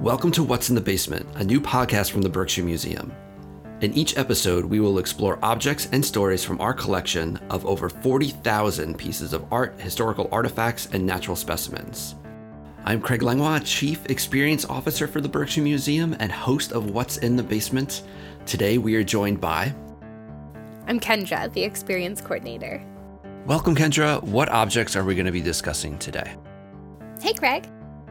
Welcome to What's in the Basement, a new podcast from the Berkshire Museum. In each episode, we will explore objects and stories from our collection of over 40,000 pieces of art, historical artifacts, and natural specimens. I'm Craig Langlois, Chief Experience Officer for the Berkshire Museum and host of What's in the Basement. Today, we are joined by. I'm Kendra, the Experience Coordinator. Welcome, Kendra. What objects are we going to be discussing today? Hey, Craig.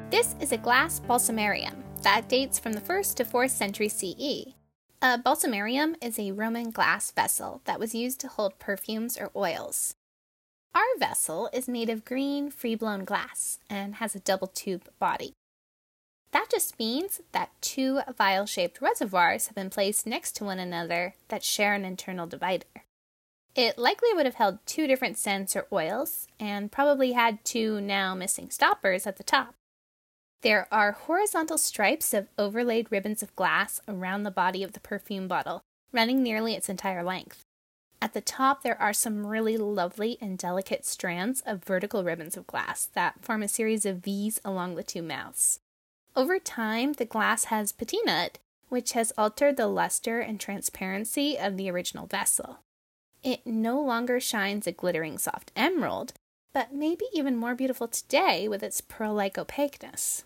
This is a glass balsamarium that dates from the 1st to 4th century CE. A balsamarium is a Roman glass vessel that was used to hold perfumes or oils. Our vessel is made of green, free blown glass and has a double tube body. That just means that two vial shaped reservoirs have been placed next to one another that share an internal divider. It likely would have held two different scents or oils, and probably had two now missing stoppers at the top. There are horizontal stripes of overlaid ribbons of glass around the body of the perfume bottle, running nearly its entire length. At the top, there are some really lovely and delicate strands of vertical ribbons of glass that form a series of V's along the two mouths. Over time, the glass has patinaed, which has altered the luster and transparency of the original vessel. It no longer shines a glittering soft emerald, but may be even more beautiful today with its pearl like opaqueness.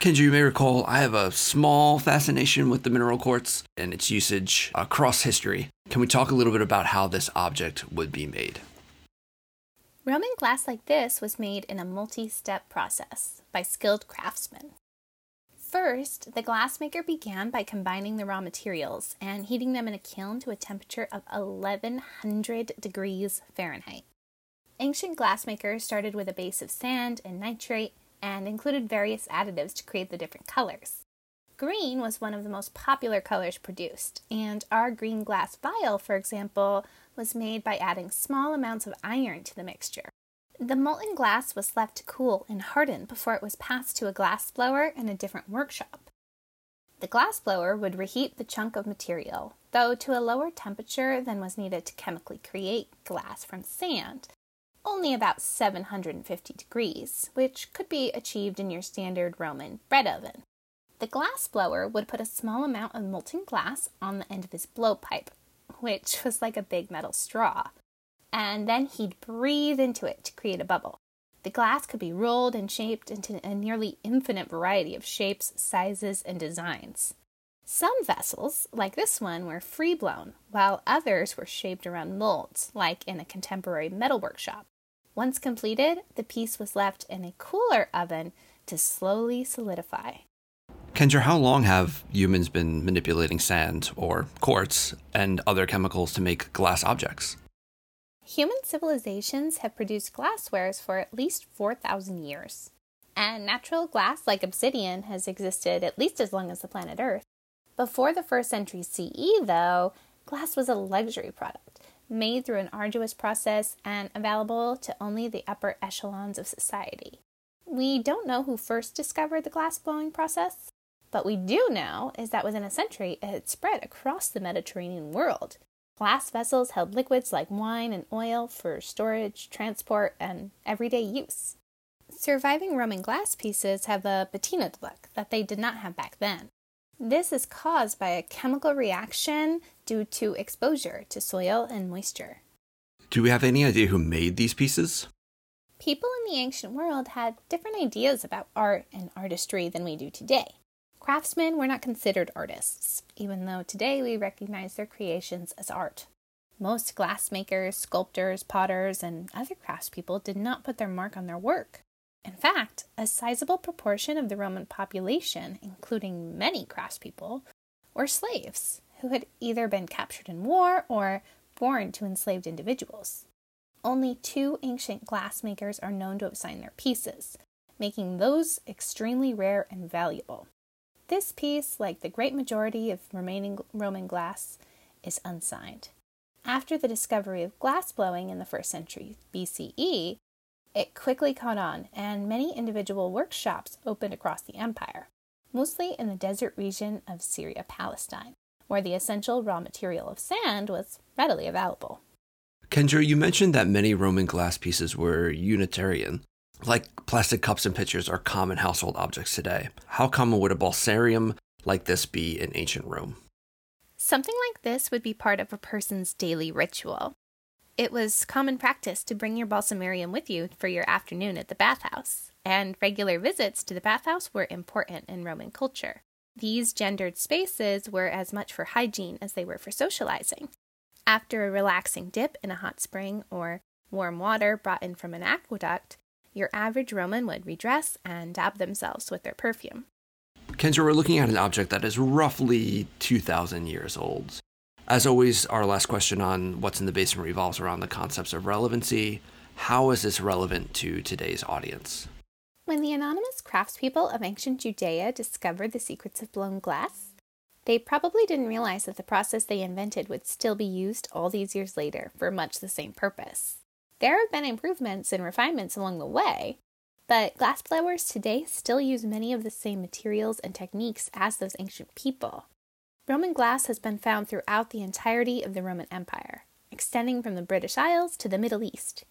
Kendra, you may recall I have a small fascination with the mineral quartz and its usage across history. Can we talk a little bit about how this object would be made? Roman glass like this was made in a multi step process by skilled craftsmen. First, the glassmaker began by combining the raw materials and heating them in a kiln to a temperature of 1100 degrees Fahrenheit. Ancient glassmakers started with a base of sand and natron and included various additives to create the different colors. Green was one of the most popular colors produced, and our green glass vial, for example, was made by adding small amounts of iron to the mixture. The molten glass was left to cool and harden before it was passed to a glass blower in a different workshop. The glass blower would reheat the chunk of material, though to a lower temperature than was needed to chemically create glass from sand, only about 750 degrees, which could be achieved in your standard Roman bread oven. The glass blower would put a small amount of molten glass on the end of his blowpipe, which was like a big metal straw, and then he'd breathe into it to create a bubble. The glass could be rolled and shaped into a nearly infinite variety of shapes, sizes, and designs. Some vessels, like this one, were free blown, while others were shaped around molds, like in a contemporary metal workshop. Once completed, the piece was left in a cooler oven to slowly solidify. Kendra, how long have humans been manipulating sand or quartz and other chemicals to make glass objects? Human civilizations have produced glasswares for at least 4,000 years. And natural glass, like obsidian, has existed at least as long as the planet Earth. Before the first century CE, though, glass was a luxury product made through an arduous process and available to only the upper echelons of society. We don't know who first discovered the glass blowing process, but we do know is that within a century it had spread across the Mediterranean world. Glass vessels held liquids like wine and oil for storage, transport, and everyday use. Surviving Roman glass pieces have a patinaed look that they did not have back then. This is caused by a chemical reaction due to exposure to soil and moisture. Do we have any idea who made these pieces? People in the ancient world had different ideas about art and artistry than we do today. Craftsmen were not considered artists, even though today we recognize their creations as art. Most glassmakers, sculptors, potters, and other craftspeople did not put their mark on their work. In fact, a sizable proportion of the Roman population, including many craftspeople, were slaves who had either been captured in war or born to enslaved individuals. Only two ancient glassmakers are known to have signed their pieces, making those extremely rare and valuable. This piece, like the great majority of remaining Roman glass, is unsigned. After the discovery of glass blowing in the first century BCE, it quickly caught on, and many individual workshops opened across the empire, mostly in the desert region of Syria Palestine. where the essential raw material of sand was readily available. Kendra, you mentioned that many Roman glass pieces were utilitarian. Like plastic cups and pitchers are common household objects today. How common would a balsamarium like this be in ancient Rome? Something like this would be part of a person's daily ritual. It was common practice to bring your balsamarium with you for your afternoon at the bathhouse, and regular visits to the bathhouse were important in Roman culture. These gendered spaces were as much for hygiene as they were for socializing. After a relaxing dip in a hot spring or warm water brought in from an aqueduct, your average Roman would redress and dab themselves with their perfume. Kendra, we're looking at an object that is roughly 2,000 years old. As always, our last question on what's in the basement revolves around the concepts of relevancy. How is this relevant to today's audience? When the anonymous craftspeople of ancient Judea discovered the secrets of blown glass, they probably didn't realize that the process they invented would still be used all these years later for much the same purpose. There have been improvements and refinements along the way, but glassblowers today still use many of the same materials and techniques as those ancient people. Roman glass has been found throughout the entirety of the Roman Empire, extending from the British Isles to the Middle East.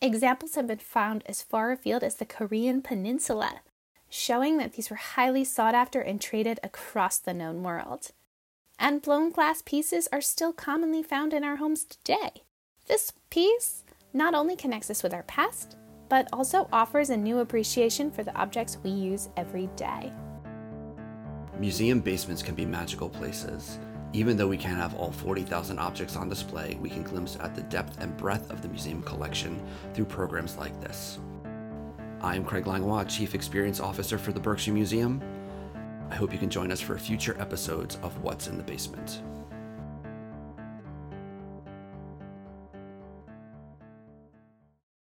Examples have been found as far afield as the Korean Peninsula, showing that these were highly sought after and traded across the known world. And blown glass pieces are still commonly found in our homes today. This piece not only connects us with our past, but also offers a new appreciation for the objects we use every day. Museum basements can be magical places. Even though we can't have all 40,000 objects on display, we can glimpse at the depth and breadth of the museum collection through programs like this. I'm Craig Langlois, Chief Experience Officer for the Berkshire Museum. I hope you can join us for future episodes of What's in the Basement.